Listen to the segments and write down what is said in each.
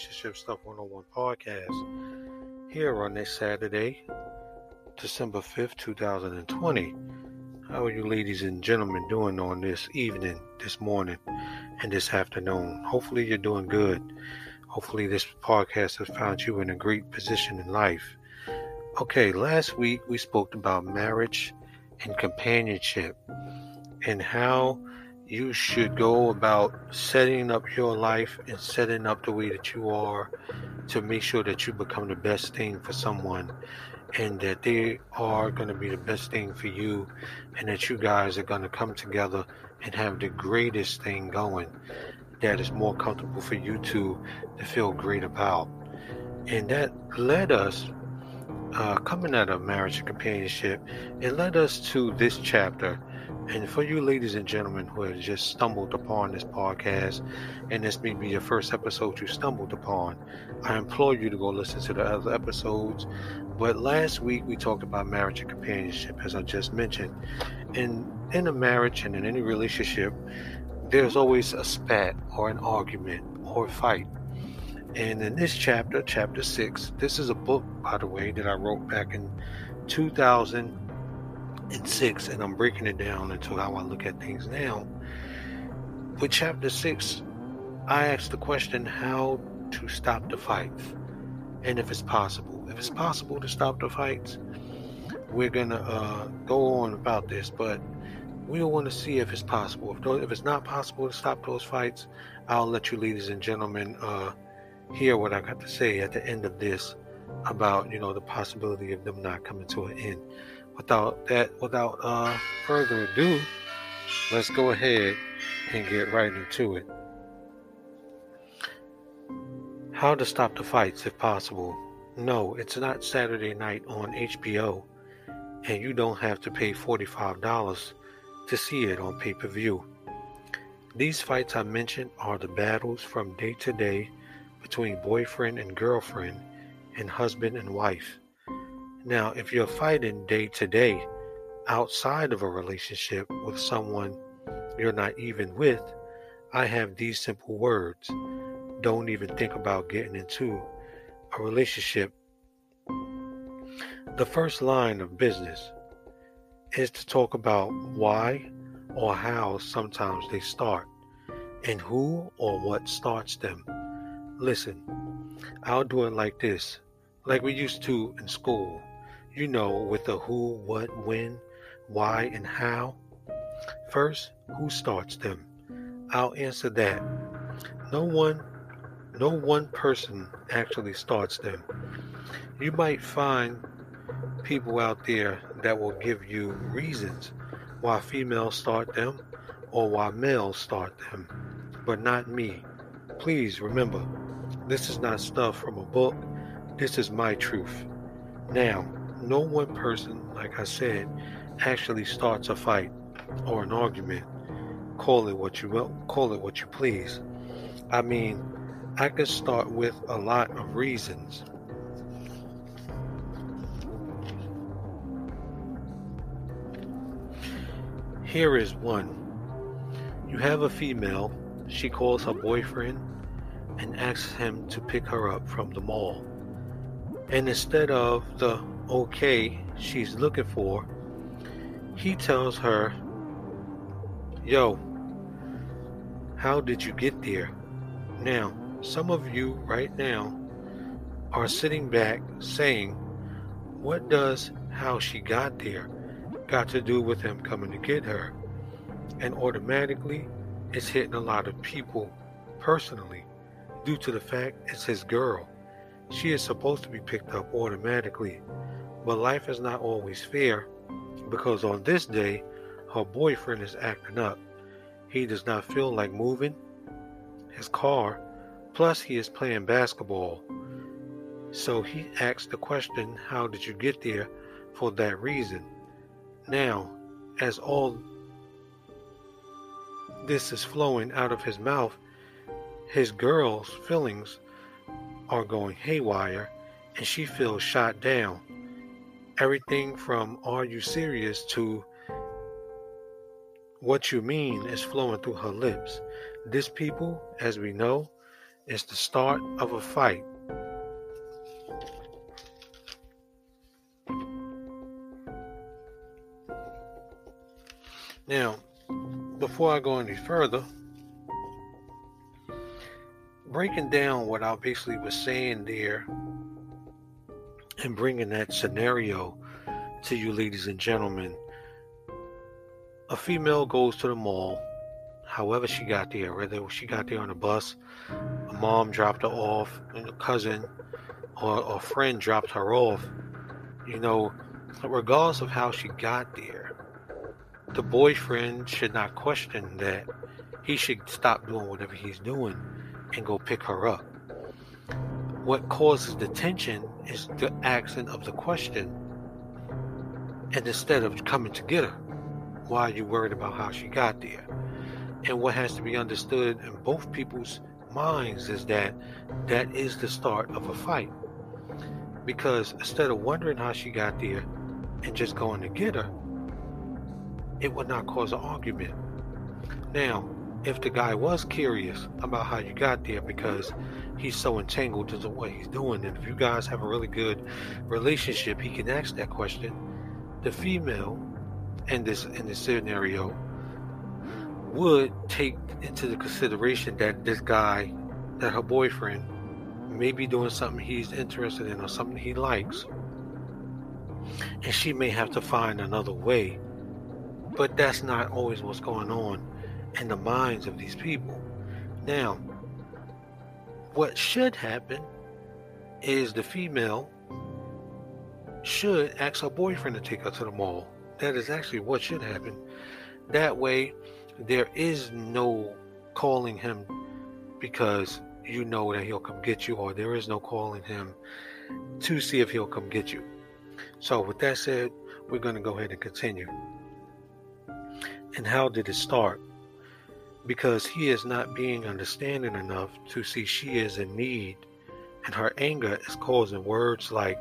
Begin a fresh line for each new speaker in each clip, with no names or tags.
Relationship Stuff 101 podcast here on this Saturday, December 5th, 2020. How are you, ladies and gentlemen, doing on this evening, this morning, and this afternoon? Hopefully, you're doing good. Hopefully, this podcast has found you in a great position in life. Okay, last week we spoke about marriage and companionship and how you should go about setting up your life and setting up the way that you are to make sure that you become the best thing for someone and that they are going to be the best thing for you and that you guys are going to come together and have the greatest thing going that is more comfortable for you two to feel great about. And that led us uh, coming out of marriage and companionship it led us to this chapter and for you, ladies and gentlemen, who have just stumbled upon this podcast, and this may be your first episode you stumbled upon, I implore you to go listen to the other episodes. But last week we talked about marriage and companionship, as I just mentioned. And in a marriage and in any relationship, there's always a spat or an argument or a fight. And in this chapter, chapter six, this is a book, by the way, that I wrote back in 2000 and six, and I'm breaking it down into how I look at things now. With chapter six, I asked the question how to stop the fights, and if it's possible. If it's possible to stop the fights, we're gonna uh, go on about this, but we want to see if it's possible. If, if, it's not possible to stop those fights, I'll let you, ladies and gentlemen, uh, hear what I got to say at the end of this about you know the possibility of them not coming to an end without that, without uh, further ado, let's go ahead and get right into it. How to stop the fights if possible. No, it's not Saturday night on HBO, and you don't have to pay $45 to see it on pay per view. These fights I mentioned are the battles from day to day between boyfriend and girlfriend and husband and wife. Now, if you're fighting day to day outside of a relationship with someone you're not even with, I have these simple words. Don't even think about getting into a relationship. The first line of business is to talk about why or how sometimes they start and who or what starts them. Listen, I'll do it like this, like we used to in school you know, with the who, what, when, why, and how. First, who starts them? I'll answer that. No one, no one person actually starts them. You might find people out there that will give you reasons why females start them or why males start them, but not me. Please remember, this is not stuff from a book. This is my truth. Now, no one person, like I said, actually starts a fight or an argument. Call it what you will, call it what you please. I mean, I could start with a lot of reasons. Here is one. You have a female, she calls her boyfriend and asks him to pick her up from the mall. And instead of the okay she's looking for, he tells her, Yo, how did you get there? Now, some of you right now are sitting back saying, What does how she got there got to do with him coming to get her? And automatically, it's hitting a lot of people personally due to the fact it's his girl. She is supposed to be picked up automatically but life is not always fair because on this day, her boyfriend is acting up. He does not feel like moving his car, plus, he is playing basketball. So he asks the question, How did you get there? for that reason. Now, as all this is flowing out of his mouth, his girl's feelings are going haywire and she feels shot down everything from are you serious to what you mean is flowing through her lips. This people, as we know, is the start of a fight. Now, before I go any further, breaking down what I basically was saying there and bringing that scenario to you, ladies and gentlemen. A female goes to the mall, however she got there, whether she got there on a bus, a mom dropped her off, and a cousin or a friend dropped her off. You know, regardless of how she got there, the boyfriend should not question that. He should stop doing whatever he's doing and go pick her up. What causes the tension is the accent of the question. And instead of coming to get her, why are you worried about how she got there? And what has to be understood in both people's minds is that that is the start of a fight. Because instead of wondering how she got there and just going to get her, it would not cause an argument. Now, if the guy was curious about how you got there because he's so entangled into what he's doing, and if you guys have a really good relationship, he can ask that question. The female in this in this scenario would take into the consideration that this guy, that her boyfriend, may be doing something he's interested in or something he likes. And she may have to find another way but that's not always what's going on in the minds of these people. Now, what should happen is the female should ask her boyfriend to take her to the mall. That is actually what should happen. That way, there is no calling him because you know that he'll come get you, or there is no calling him to see if he'll come get you. So, with that said, we're going to go ahead and continue. And how did it start? Because he is not being understanding enough to see she is in need, and her anger is causing words like,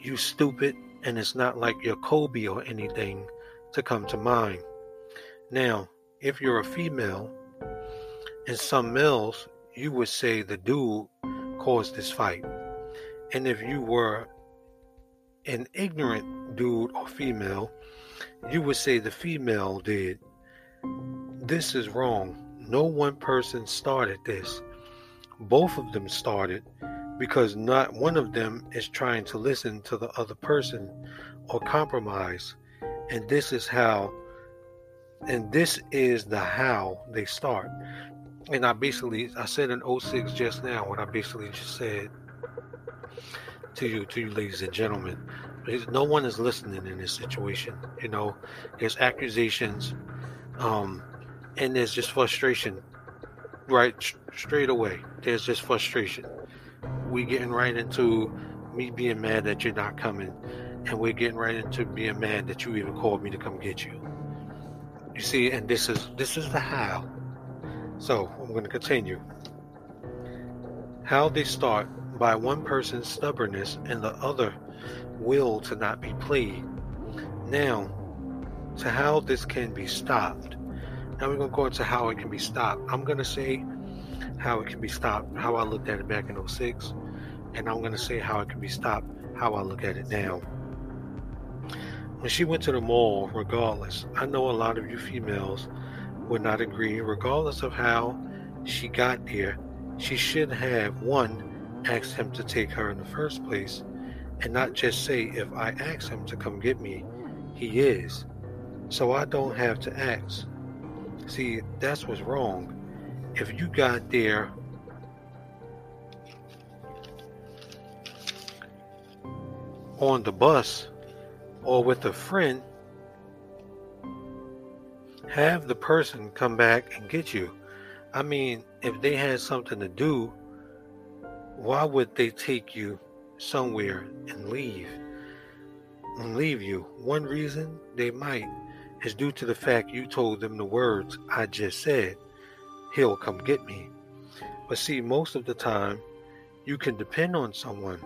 You stupid, and it's not like you're Kobe or anything to come to mind. Now, if you're a female, in some males, you would say the dude caused this fight. And if you were an ignorant dude or female, you would say the female did. This is wrong. No one person started this. Both of them started because not one of them is trying to listen to the other person or compromise. And this is how, and this is the how they start. And I basically, I said in 06 just now, what I basically just said to you, to you ladies and gentlemen, no one is listening in this situation. You know, there's accusations, um, and there's just frustration, right? straight away, there's just frustration. We getting right into me being mad that you're not coming, and we're getting right into being mad that you even called me to come get you. You see, and this is this is the how. So I'm going to continue. How they start by one person's stubbornness and the other will to not be played. Now, to how this can be stopped. Now we're going to go into how it can be stopped. I'm going to say how it can be stopped, how I looked at it back in 06, and I'm going to say how it can be stopped, how I look at it now. When she went to the mall, regardless, I know a lot of you females would not agree, regardless of how she got there, she should have one asked him to take her in the first place and not just say, if I ask him to come get me, he is. So I don't have to ask. See, that's what's wrong. If you got there on the bus or with a friend, have the person come back and get you. I mean, if they had something to do, why would they take you somewhere and leave and leave you. One reason they might is due to the fact you told them the words I just said. He'll come get me. But see, most of the time, you can depend on someone,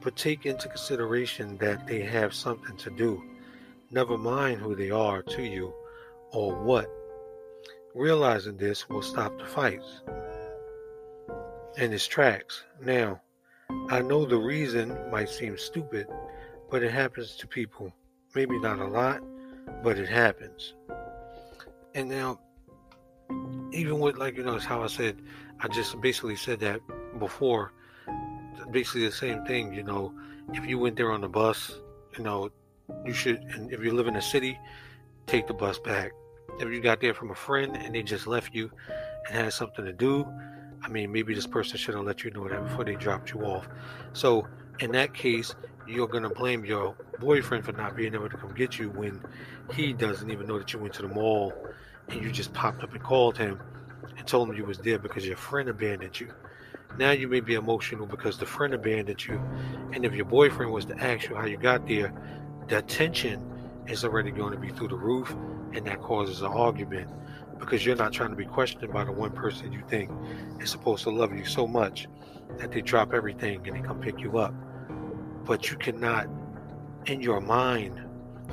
but take into consideration that they have something to do. Never mind who they are to you or what. Realizing this will stop the fights in its tracks. Now, I know the reason might seem stupid, but it happens to people. Maybe not a lot, but it happens. And now, even with, like, you know, it's how I said, I just basically said that before. Basically, the same thing, you know, if you went there on the bus, you know, you should, and if you live in a city, take the bus back. If you got there from a friend and they just left you and had something to do, I mean, maybe this person should have let you know that before they dropped you off. So, in that case, you're going to blame your boyfriend for not being able to come get you when he doesn't even know that you went to the mall and you just popped up and called him and told him you was there because your friend abandoned you. Now you may be emotional because the friend abandoned you, and if your boyfriend was to ask you how you got there, that tension is already going to be through the roof, and that causes an argument because you're not trying to be questioned by the one person you think is supposed to love you so much that they drop everything and they come pick you up. But you cannot, in your mind,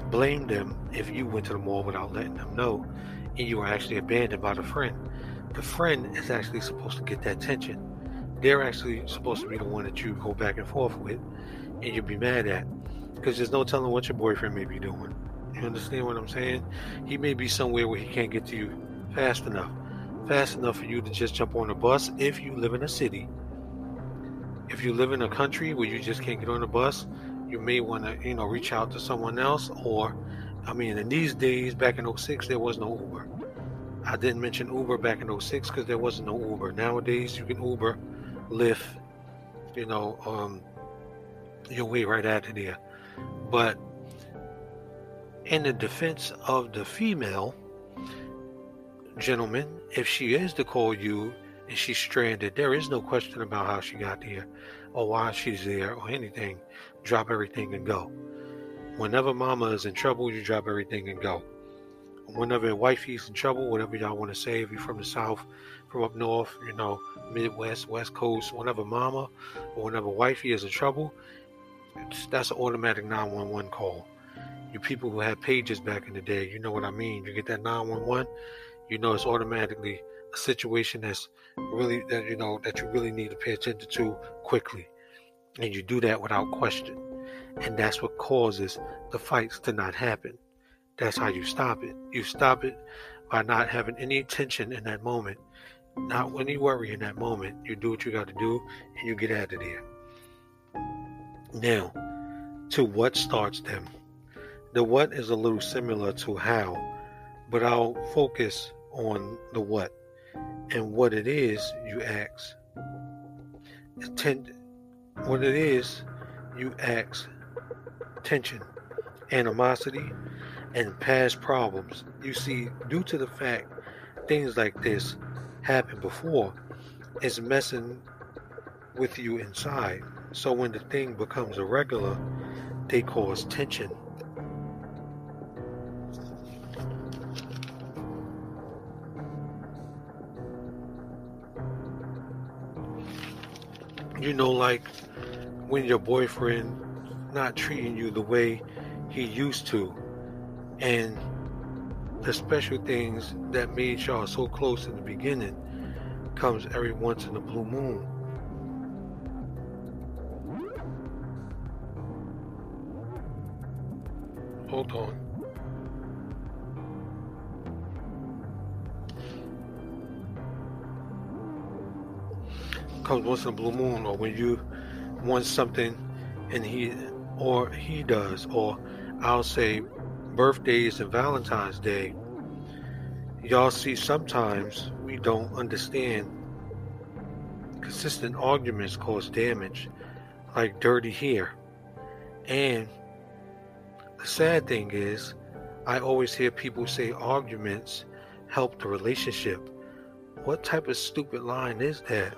blame them if you went to the mall without letting them know and you were actually abandoned by the friend. The friend is actually supposed to get that attention. They're actually supposed to be the one that you go back and forth with and you'll be mad at because there's no telling what your boyfriend may be doing. You understand what I'm saying? He may be somewhere where he can't get to you fast enough. Fast enough for you to just jump on a bus if you live in a city. If you live in a country where you just can't get on a bus, you may want to, you know, reach out to someone else. Or, I mean, in these days, back in 06, there was no Uber. I didn't mention Uber back in 06 because there wasn't no Uber. Nowadays, you can Uber, Lyft, you know, um, your way right out of there. But in the defense of the female, gentlemen, if she is to call you and she's stranded, there is no question about how she got there or why she's there or anything. Drop everything and go. Whenever mama is in trouble, you drop everything and go. Whenever wifey's in trouble, whatever y'all want to say, if you're from the south, from up north, you know, Midwest, West Coast, whenever mama or whenever wifey is in trouble, that's an automatic 911 call. You people who had pages back in the day, you know what I mean. You get that 911, you know it's automatically a situation that's really that you know that you really need to pay attention to quickly. And you do that without question. And that's what causes the fights to not happen. That's how you stop it. You stop it by not having any tension in that moment. Not any worry in that moment. You do what you got to do and you get out of there. Now to what starts them? The what is a little similar to how but i'll focus on the what. And what it is, you ask. Tend, what it is, you ask tension, animosity, and past problems. You see, due to the fact things like this happened before, it's messing with you inside. So when the thing becomes irregular, they cause tension. You know, like when your boyfriend not treating you the way he used to, and the special things that made y'all so close in the beginning comes every once in a blue moon. Hold on. Comes once in a blue moon, or when you want something and he or he does, or I'll say birthdays and Valentine's Day. Y'all see, sometimes we don't understand. Consistent arguments cause damage, like dirty hair. And the sad thing is, I always hear people say arguments help the relationship. What type of stupid line is that?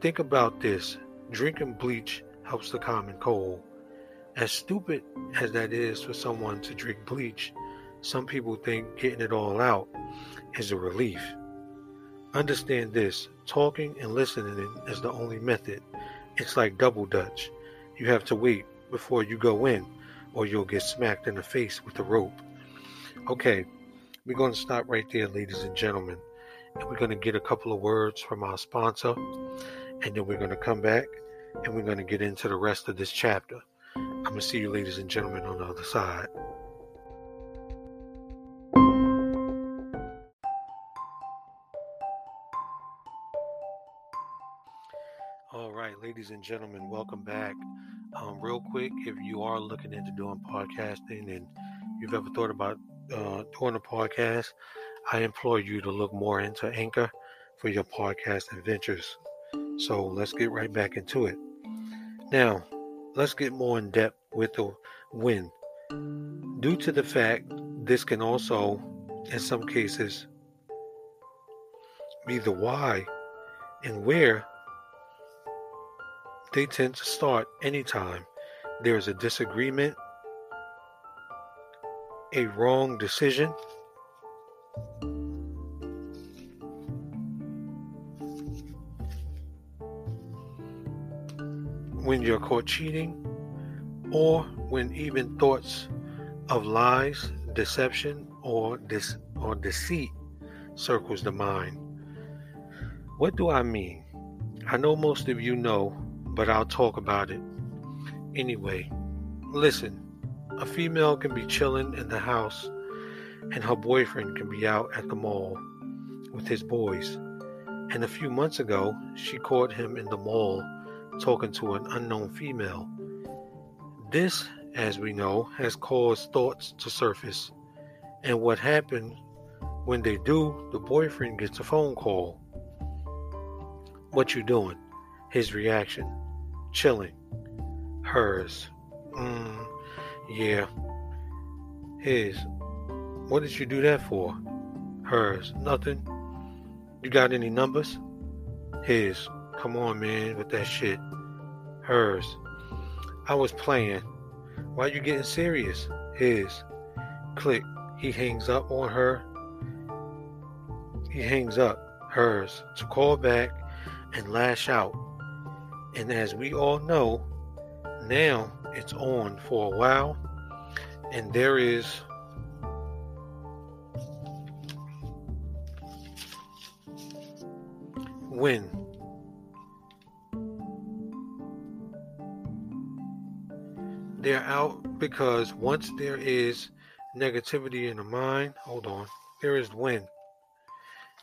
Think about this drinking bleach helps the common cold. As stupid as that is for someone to drink bleach, some people think getting it all out is a relief. Understand this talking and listening is the only method. It's like double dutch. You have to wait before you go in, or you'll get smacked in the face with a rope. Okay, we're going to stop right there, ladies and gentlemen. And we're going to get a couple of words from our sponsor. And then we're going to come back and we're going to get into the rest of this chapter. I'm going to see you, ladies and gentlemen, on the other side. All right, ladies and gentlemen, welcome back. Um, real quick, if you are looking into doing podcasting and you've ever thought about uh, doing a podcast, I implore you to look more into Anchor for your podcast adventures. So let's get right back into it. Now, let's get more in depth with the when. Due to the fact this can also, in some cases, be the why and where they tend to start anytime there's a disagreement, a wrong decision, when you're caught cheating, or when even thoughts of lies, deception, or dis- or deceit circles the mind. What do I mean? I know most of you know, but I'll talk about it anyway. Listen, a female can be chilling in the house and her boyfriend can be out at the mall with his boys. And a few months ago, she caught him in the mall talking to an unknown female. This, as we know, has caused thoughts to surface. And what happened when they do, the boyfriend gets a phone call. What you doing? His reaction. Chilling. Hers. Mm, yeah. His. What did you do that for? Hers. Nothing. You got any numbers? His. Come on, man, with that shit. Hers. I was playing. Why you getting serious? His. Click. He hangs up on her. He hangs up. Hers. To call back and lash out. And as we all know, now it's on for a while. And there is when they're out because once there is negativity in the mind, hold on, there is when.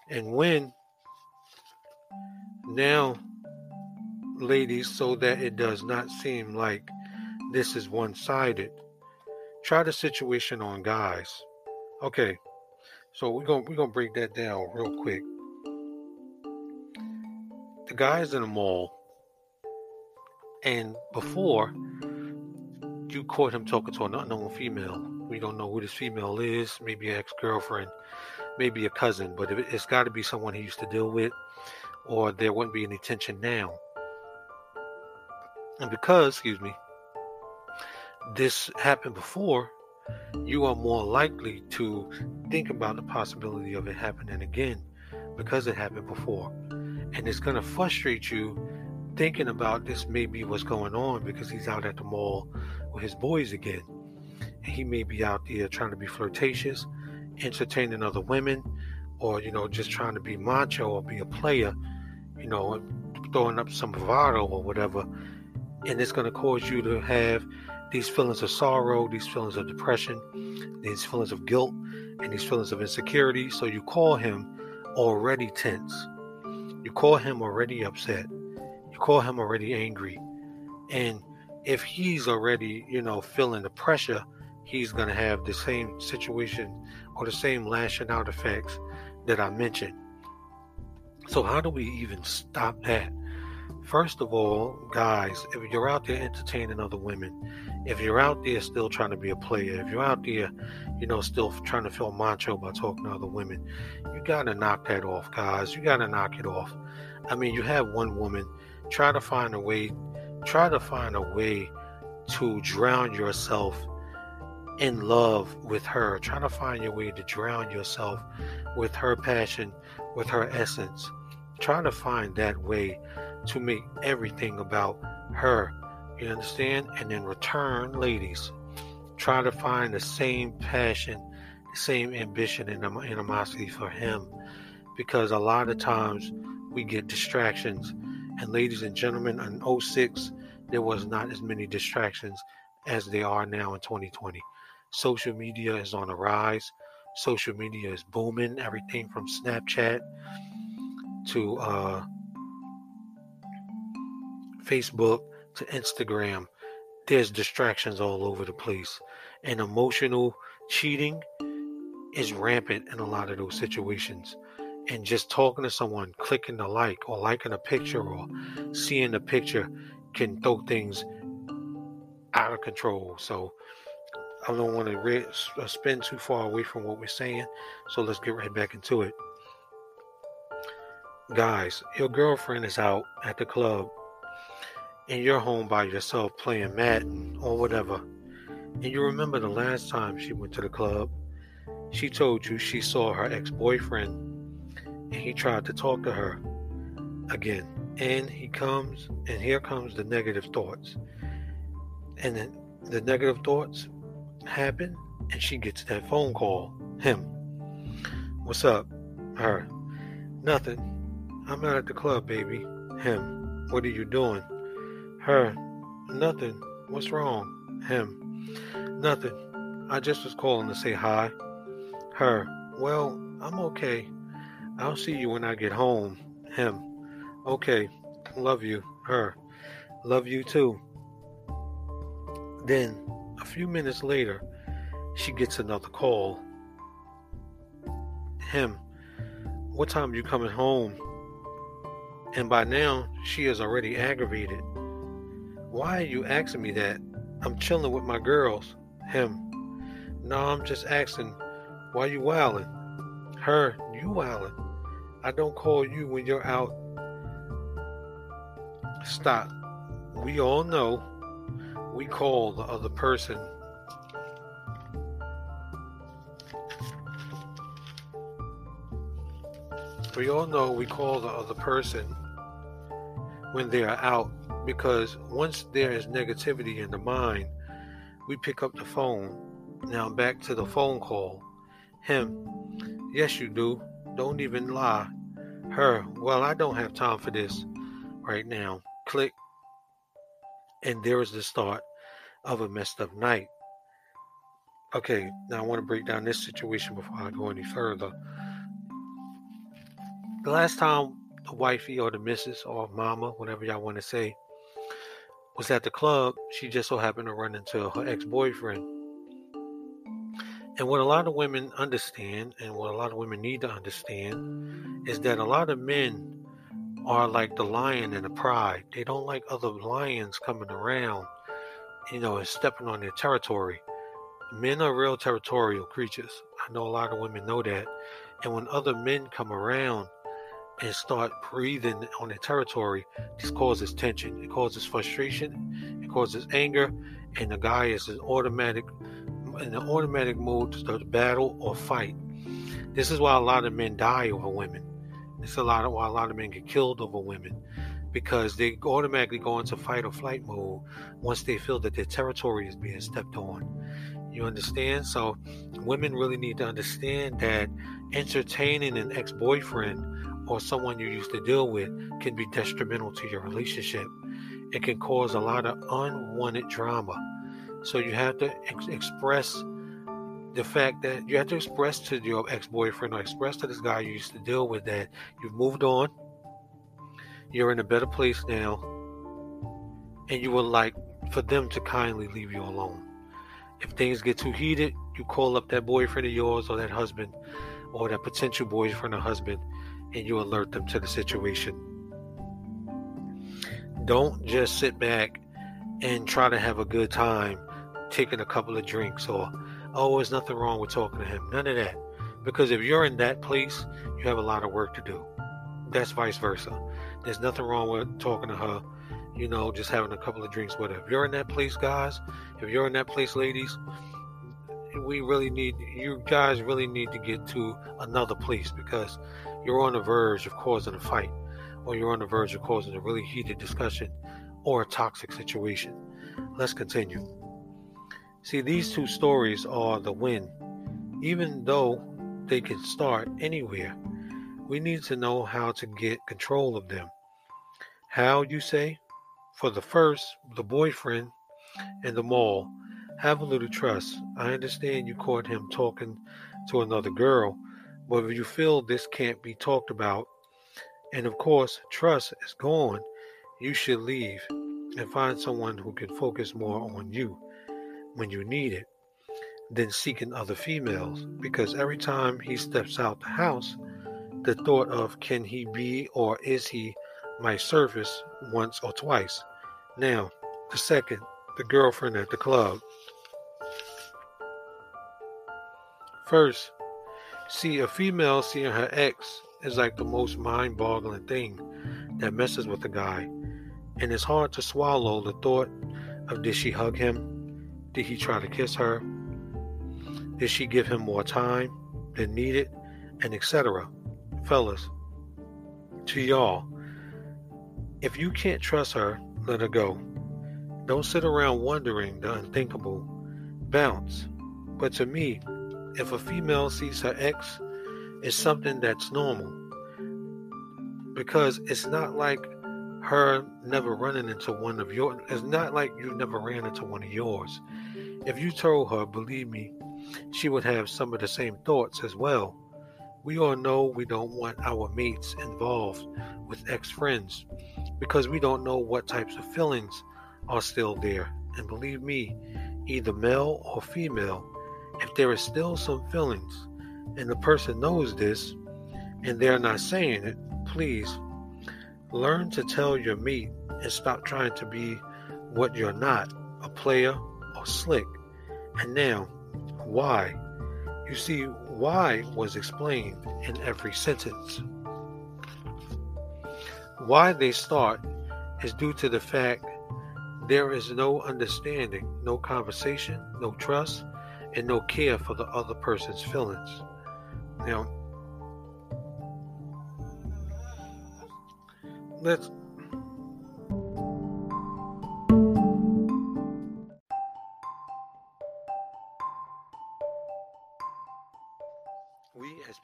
And when now, ladies, so that it does not seem like this is one sided, try the situation on guys. Okay, so we're gonna we're gonna break that down real quick. The guys in the mall, and before you caught him talking to an unknown female. We don't know who this female is. Maybe an ex-girlfriend, maybe a cousin, but it's got to be someone he used to deal with, or there wouldn't be any tension now. And because, excuse me, this happened before, you are more likely to think about the possibility of it happening again because it happened before. And it's going to frustrate you thinking about this may be what's going on because he's out at the mall with his boys again. And he may be out there trying to be flirtatious, entertaining other women, or, you know, just trying to be macho or be a player, you know, throwing up some bravado or whatever. And it's going to cause you to have these feelings of sorrow, these feelings of depression, these feelings of guilt, and these feelings of insecurity. So you call him already tense. You call him already upset. You call him already angry. And if he's already, you know, feeling the pressure, he's going to have the same situation or the same lashing out effects that I mentioned. So, how do we even stop that? First of all, guys, if you're out there entertaining other women, if you're out there still trying to be a player, if you're out there, you know, still trying to feel macho by talking to other women, you got to knock that off, guys. You got to knock it off. I mean, you have one woman, try to find a way try to find a way to drown yourself in love with her. Try to find your way to drown yourself with her passion, with her essence. Try to find that way to make everything about her. You understand? And in return, ladies, try to find the same passion, the same ambition and animosity for him because a lot of times we get distractions. And ladies and gentlemen, in 06, there was not as many distractions as they are now in 2020. Social media is on the rise. Social media is booming. Everything from Snapchat to uh, Facebook to Instagram. There's distractions all over the place. And emotional cheating is rampant in a lot of those situations and just talking to someone, clicking the like or liking a picture or seeing the picture can throw things out of control. So I don't want to re- uh, spin too far away from what we're saying. So let's get right back into it. Guys, your girlfriend is out at the club and you're home by yourself playing Madden or whatever. And you remember the last time she went to the club, she told you she saw her ex boyfriend he tried to talk to her again. And he comes, and here comes the negative thoughts. And then the negative thoughts happen, and she gets that phone call. Him. What's up? Her. Nothing. I'm out at the club, baby. Him. What are you doing? Her. Nothing. What's wrong? Him. Nothing. I just was calling to say hi. Her. Well, I'm okay. I'll see you when I get home. Him. Okay. Love you. Her. Love you too. Then, a few minutes later, she gets another call. Him. What time are you coming home? And by now, she is already aggravated. Why are you asking me that? I'm chilling with my girls. Him. No, I'm just asking, why you wildin'? Her, you wildin'. I don't call you when you're out. Stop. We all know we call the other person. We all know we call the other person when they are out because once there is negativity in the mind, we pick up the phone. Now back to the phone call. Him. Yes, you do. Don't even lie. Her, well, I don't have time for this right now. Click. And there is the start of a messed up night. Okay, now I want to break down this situation before I go any further. The last time the wifey or the missus or mama, whatever y'all want to say, was at the club, she just so happened to run into her ex boyfriend. And what a lot of women understand, and what a lot of women need to understand, is that a lot of men are like the lion and the pride. They don't like other lions coming around, you know, and stepping on their territory. Men are real territorial creatures. I know a lot of women know that. And when other men come around and start breathing on their territory, this causes tension. It causes frustration. It causes anger. And the guy is an automatic in the automatic mode to battle or fight. This is why a lot of men die over women. Is a lot of why a lot of men get killed over women because they automatically go into fight or flight mode once they feel that their territory is being stepped on. You understand? So women really need to understand that entertaining an ex-boyfriend or someone you used to deal with can be detrimental to your relationship. It can cause a lot of unwanted drama so you have to ex- express the fact that you have to express to your ex-boyfriend or express to this guy you used to deal with that you've moved on, you're in a better place now, and you would like for them to kindly leave you alone. If things get too heated, you call up that boyfriend of yours or that husband or that potential boyfriend or husband and you alert them to the situation. Don't just sit back and try to have a good time taking a couple of drinks or, oh, there's nothing wrong with talking to him. None of that. Because if you're in that place, you have a lot of work to do. That's vice versa. There's nothing wrong with talking to her, you know, just having a couple of drinks with her. If you're in that place, guys, if you're in that place, ladies, we really need, you guys really need to get to another place because you're on the verge of causing a fight or you're on the verge of causing a really heated discussion or a toxic situation. Let's continue. See, these two stories are the win. even though they can start anywhere. We need to know how to get control of them. How, you say? For the first, the boyfriend and the mall, have a little trust. I understand you caught him talking to another girl, but if you feel this can't be talked about, and of course, trust is gone, you should leave and find someone who can focus more on you when you need it than seeking other females. Because every time he steps out the house, the thought of can he be or is he my surface once or twice. Now, the second, the girlfriend at the club. First, see a female seeing her ex is like the most mind boggling thing that messes with a guy. And it's hard to swallow the thought of did she hug him? Did he try to kiss her? Did she give him more time than needed? And etc. Fellas, to y'all, if you can't trust her, let her go. Don't sit around wondering the unthinkable. Bounce. But to me, if a female sees her ex, it's something that's normal. Because it's not like her never running into one of yours. It's not like you never ran into one of yours. If you told her, believe me, she would have some of the same thoughts as well. We all know we don't want our mates involved with ex friends because we don't know what types of feelings are still there. And believe me, either male or female, if there is still some feelings and the person knows this and they're not saying it, please learn to tell your mate and stop trying to be what you're not a player slick. And now, why? You see, why was explained in every sentence. Why they start is due to the fact there is no understanding, no conversation, no trust, and no care for the other person's feelings. Now, let's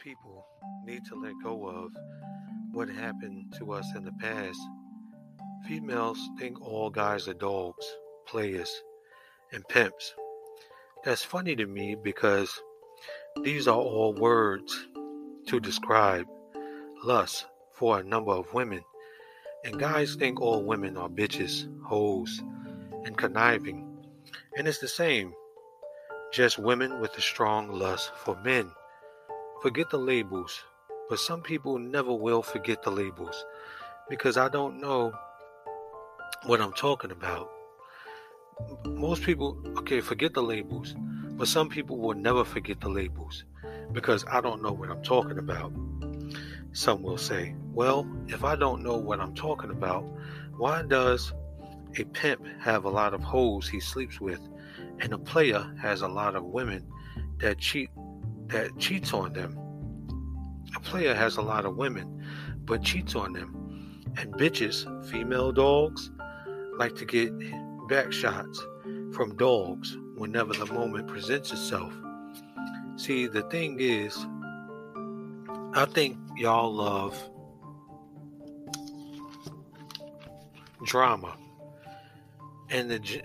people need to let go of what happened to us in the past. Females think all guys are dogs, players, and pimps. That's funny to me because these are all words to describe lust for a number of women. And guys think all women are bitches, hoes, and conniving. And it's the same, just women with a strong lust for men. Forget the labels, but some people never will forget the labels because I don't know what I'm talking about. Most people, okay, forget the labels, but some people will never forget the labels because I don't know what I'm talking about. Some will say, well, if I don't know what I'm talking about, why does a pimp have a lot of hoes he sleeps with and a player has a lot of women that cheat that cheats on them. A player has a lot of women, but cheats on them. And bitches, female dogs, like to get back shots from dogs whenever the moment presents itself. See, the thing is, I think y'all love drama and the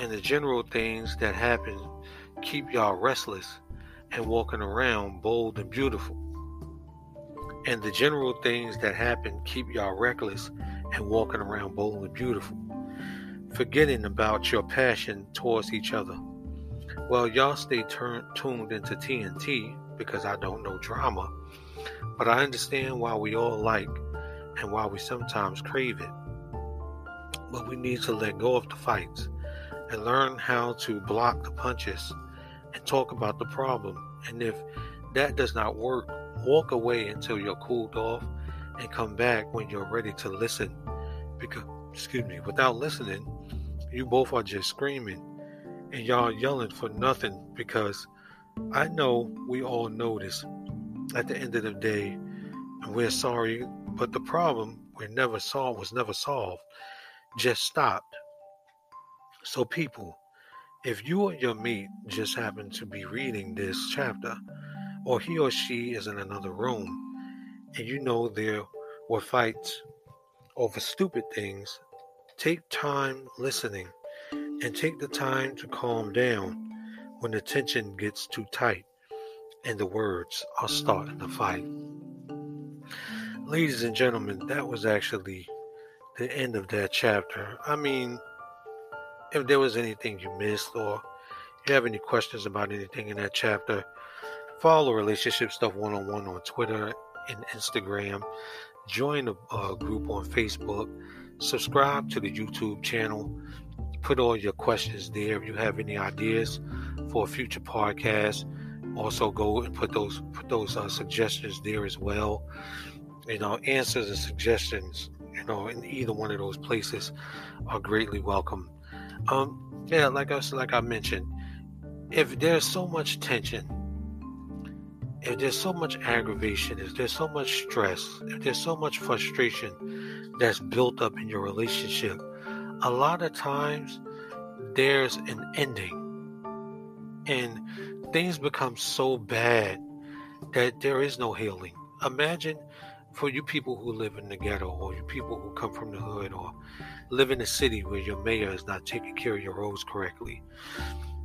and the general things that happen keep y'all restless and walking around bold and beautiful. And the general things that happen keep y'all reckless and walking around bold and beautiful, forgetting about your passion towards each other. Well, y'all stay turn, tuned into TNT because I don't know drama, but I understand why we all like and why we sometimes crave it. But we need to let go of the fights and learn how to block the punches and talk about the problem. And if that does not work, walk away until you're cooled off and come back when you're ready to listen. Because, excuse me, without listening, you both are just screaming and y'all yelling for nothing because I know we all know this. At the end of the day, we're sorry, but the problem we never solved was never solved, just stopped. So people, If you or your mate just happen to be reading this chapter, or he or she is in another room, and you know there were fights over stupid things, take time listening and take the time to calm down when the tension gets too tight and the words are starting to fight. Ladies and gentlemen, that was actually the end of that chapter. I mean, if there was anything you missed or you have any questions about anything in that chapter, follow Relationship Stuff One on One on Twitter and Instagram. Join the uh, group on Facebook. Subscribe to the YouTube channel. Put all your questions there. If you have any ideas for a future podcast, also go and put those put those uh, suggestions there as well. You know, answers and suggestions. You know, in either one of those places are greatly welcome. Um, yeah, like I said, like I mentioned, if there's so much tension, if there's so much aggravation, if there's so much stress, if there's so much frustration that's built up in your relationship, a lot of times there's an ending. And things become so bad that there is no healing. Imagine for you people who live in the ghetto or you people who come from the hood or live in a city where your mayor is not taking care of your roads correctly.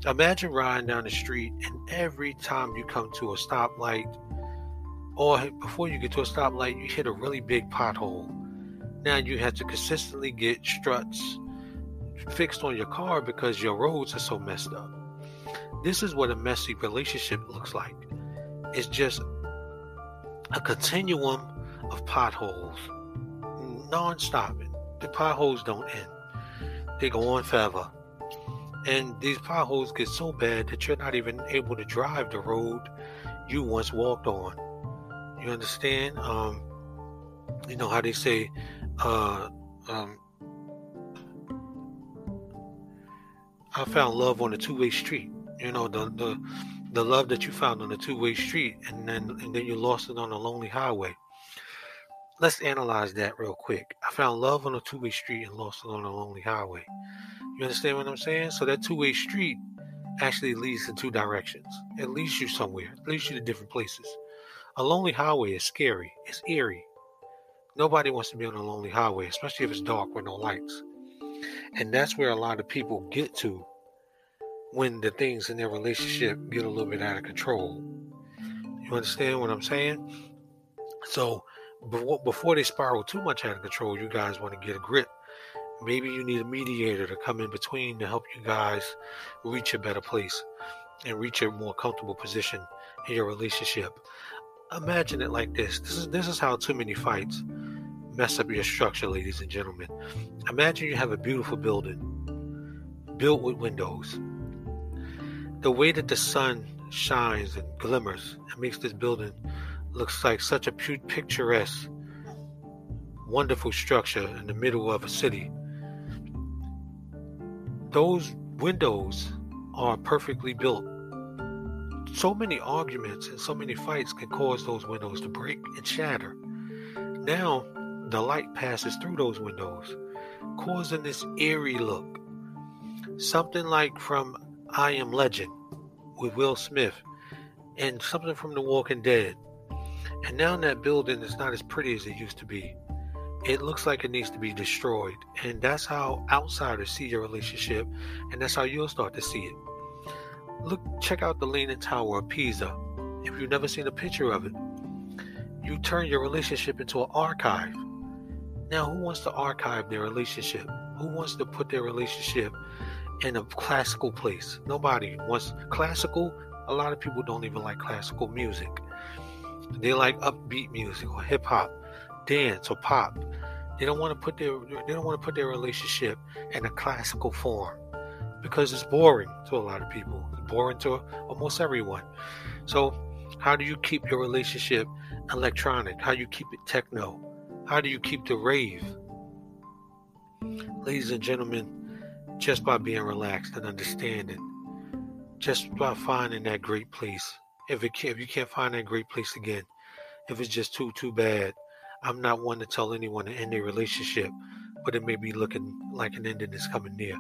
Imagine riding down the street and every time you come to a stoplight or before you get to a stoplight, you hit a really big pothole. Now you have to consistently get struts fixed on your car because your roads are so messed up. This is what a messy relationship looks like. It's just a continuum of potholes, non-stop. The potholes don't end; they go on forever. And these potholes get so bad that you're not even able to drive the road you once walked on. You understand? Um, you know how they say, uh, um, I found love on a two-way street you know the the the love that you found on a two-way street and then and then you lost it on a lonely highway let's analyze that real quick. I found love on a two-way street and lost it on a lonely highway. You understand what i'm saying? So that two-way street actually leads in two directions. It leads you somewhere. It leads you to different places. A lonely highway is scary. It's eerie. Nobody wants to be on a lonely highway especially if it's dark with no lights. And that's where a lot of people get to when the things in their relationship get a little bit out of control. You understand what I'm saying? So before they spiral too much out of control, you guys want to get a grip. Maybe you need a mediator to come in between to help you guys reach a better place and reach a more comfortable position in your relationship. Imagine it like this. This is this is how too many fights mess up your structure, ladies and gentlemen. Imagine you have a beautiful building built with windows the way that the sun shines and glimmers and makes this building looks like such a picturesque, wonderful structure in the middle of a city. Those windows are perfectly built. So many arguments and so many fights can cause those windows to break and shatter. Now, the light passes through those windows, causing this eerie look. Something like from I Am Legend with Will Smith and something from The Walking Dead. And now that building is not as pretty as it used to be. It looks like it needs to be destroyed. And that's how outsiders see your relationship, and that's how you'll start to see it. Look, check out the Leaning Tower of Pisa. If you've never seen a picture of it, you turn your relationship into an archive. Now, who wants to archive their relationship? Who wants to put their relationship in a classical place. Nobody wants classical. A lot of people don't even like classical music. They like upbeat music or hip hop, dance or pop. They don't want to put their they don't want to put their relationship in a classical form because it's boring to a lot of people. It's boring to almost everyone. So, how do you keep your relationship electronic? How do you keep it techno? How do you keep the rave? Ladies and gentlemen, just by being relaxed and understanding, just by finding that great place. If it can, if you can't find that great place again, if it's just too too bad, I'm not one to tell anyone to end their relationship, but it may be looking like an ending is coming near.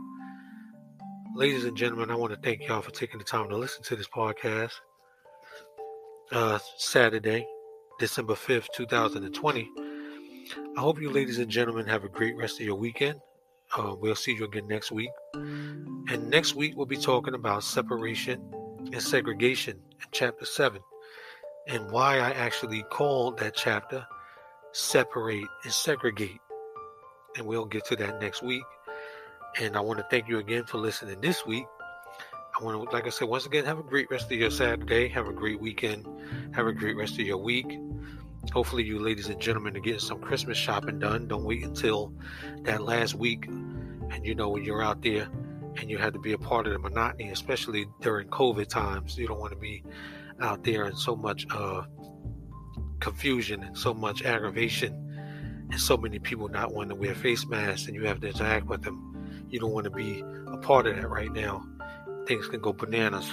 ladies and gentlemen, I want to thank y'all for taking the time to listen to this podcast. Uh, Saturday, December 5th, 2020. I hope you, ladies and gentlemen, have a great rest of your weekend. Uh, we'll see you again next week. And next week, we'll be talking about separation and segregation in chapter 7 and why I actually called that chapter Separate and Segregate. And we'll get to that next week. And I want to thank you again for listening this week. I want to, like I said, once again, have a great rest of your Saturday. Have a great weekend. Have a great rest of your week. Hopefully, you ladies and gentlemen are getting some Christmas shopping done. Don't wait until that last week. And you know, when you're out there and you have to be a part of the monotony, especially during COVID times, you don't want to be out there in so much uh, confusion and so much aggravation and so many people not wanting to wear face masks and you have to interact with them. You don't want to be a part of that right now. Things can go bananas.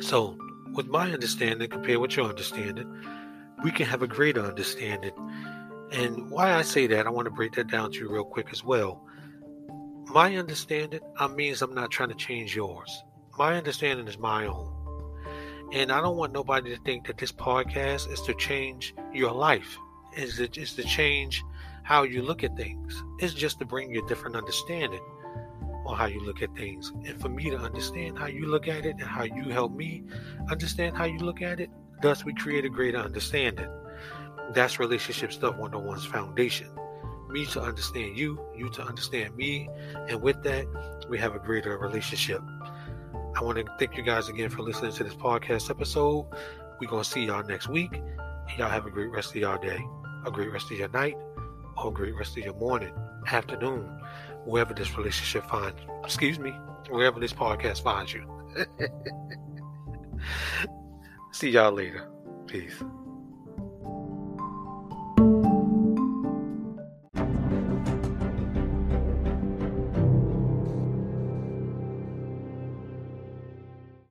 So, with my understanding compared with your understanding, we can have a greater understanding. And why I say that, I want to break that down to you real quick as well. My understanding I means I'm not trying to change yours. My understanding is my own. And I don't want nobody to think that this podcast is to change your life. Is it is to change how you look at things. It's just to bring you a different understanding on how you look at things. And for me to understand how you look at it and how you help me understand how you look at it, thus we create a greater understanding. That's relationship stuff 101's foundation. Me to understand you, you to understand me, and with that, we have a greater relationship. I want to thank you guys again for listening to this podcast episode. We're going to see y'all next week. And Y'all have a great rest of y'all day, a great rest of your night, or a great rest of your morning, afternoon, wherever this relationship finds excuse me, wherever this podcast finds you. see y'all later. Peace.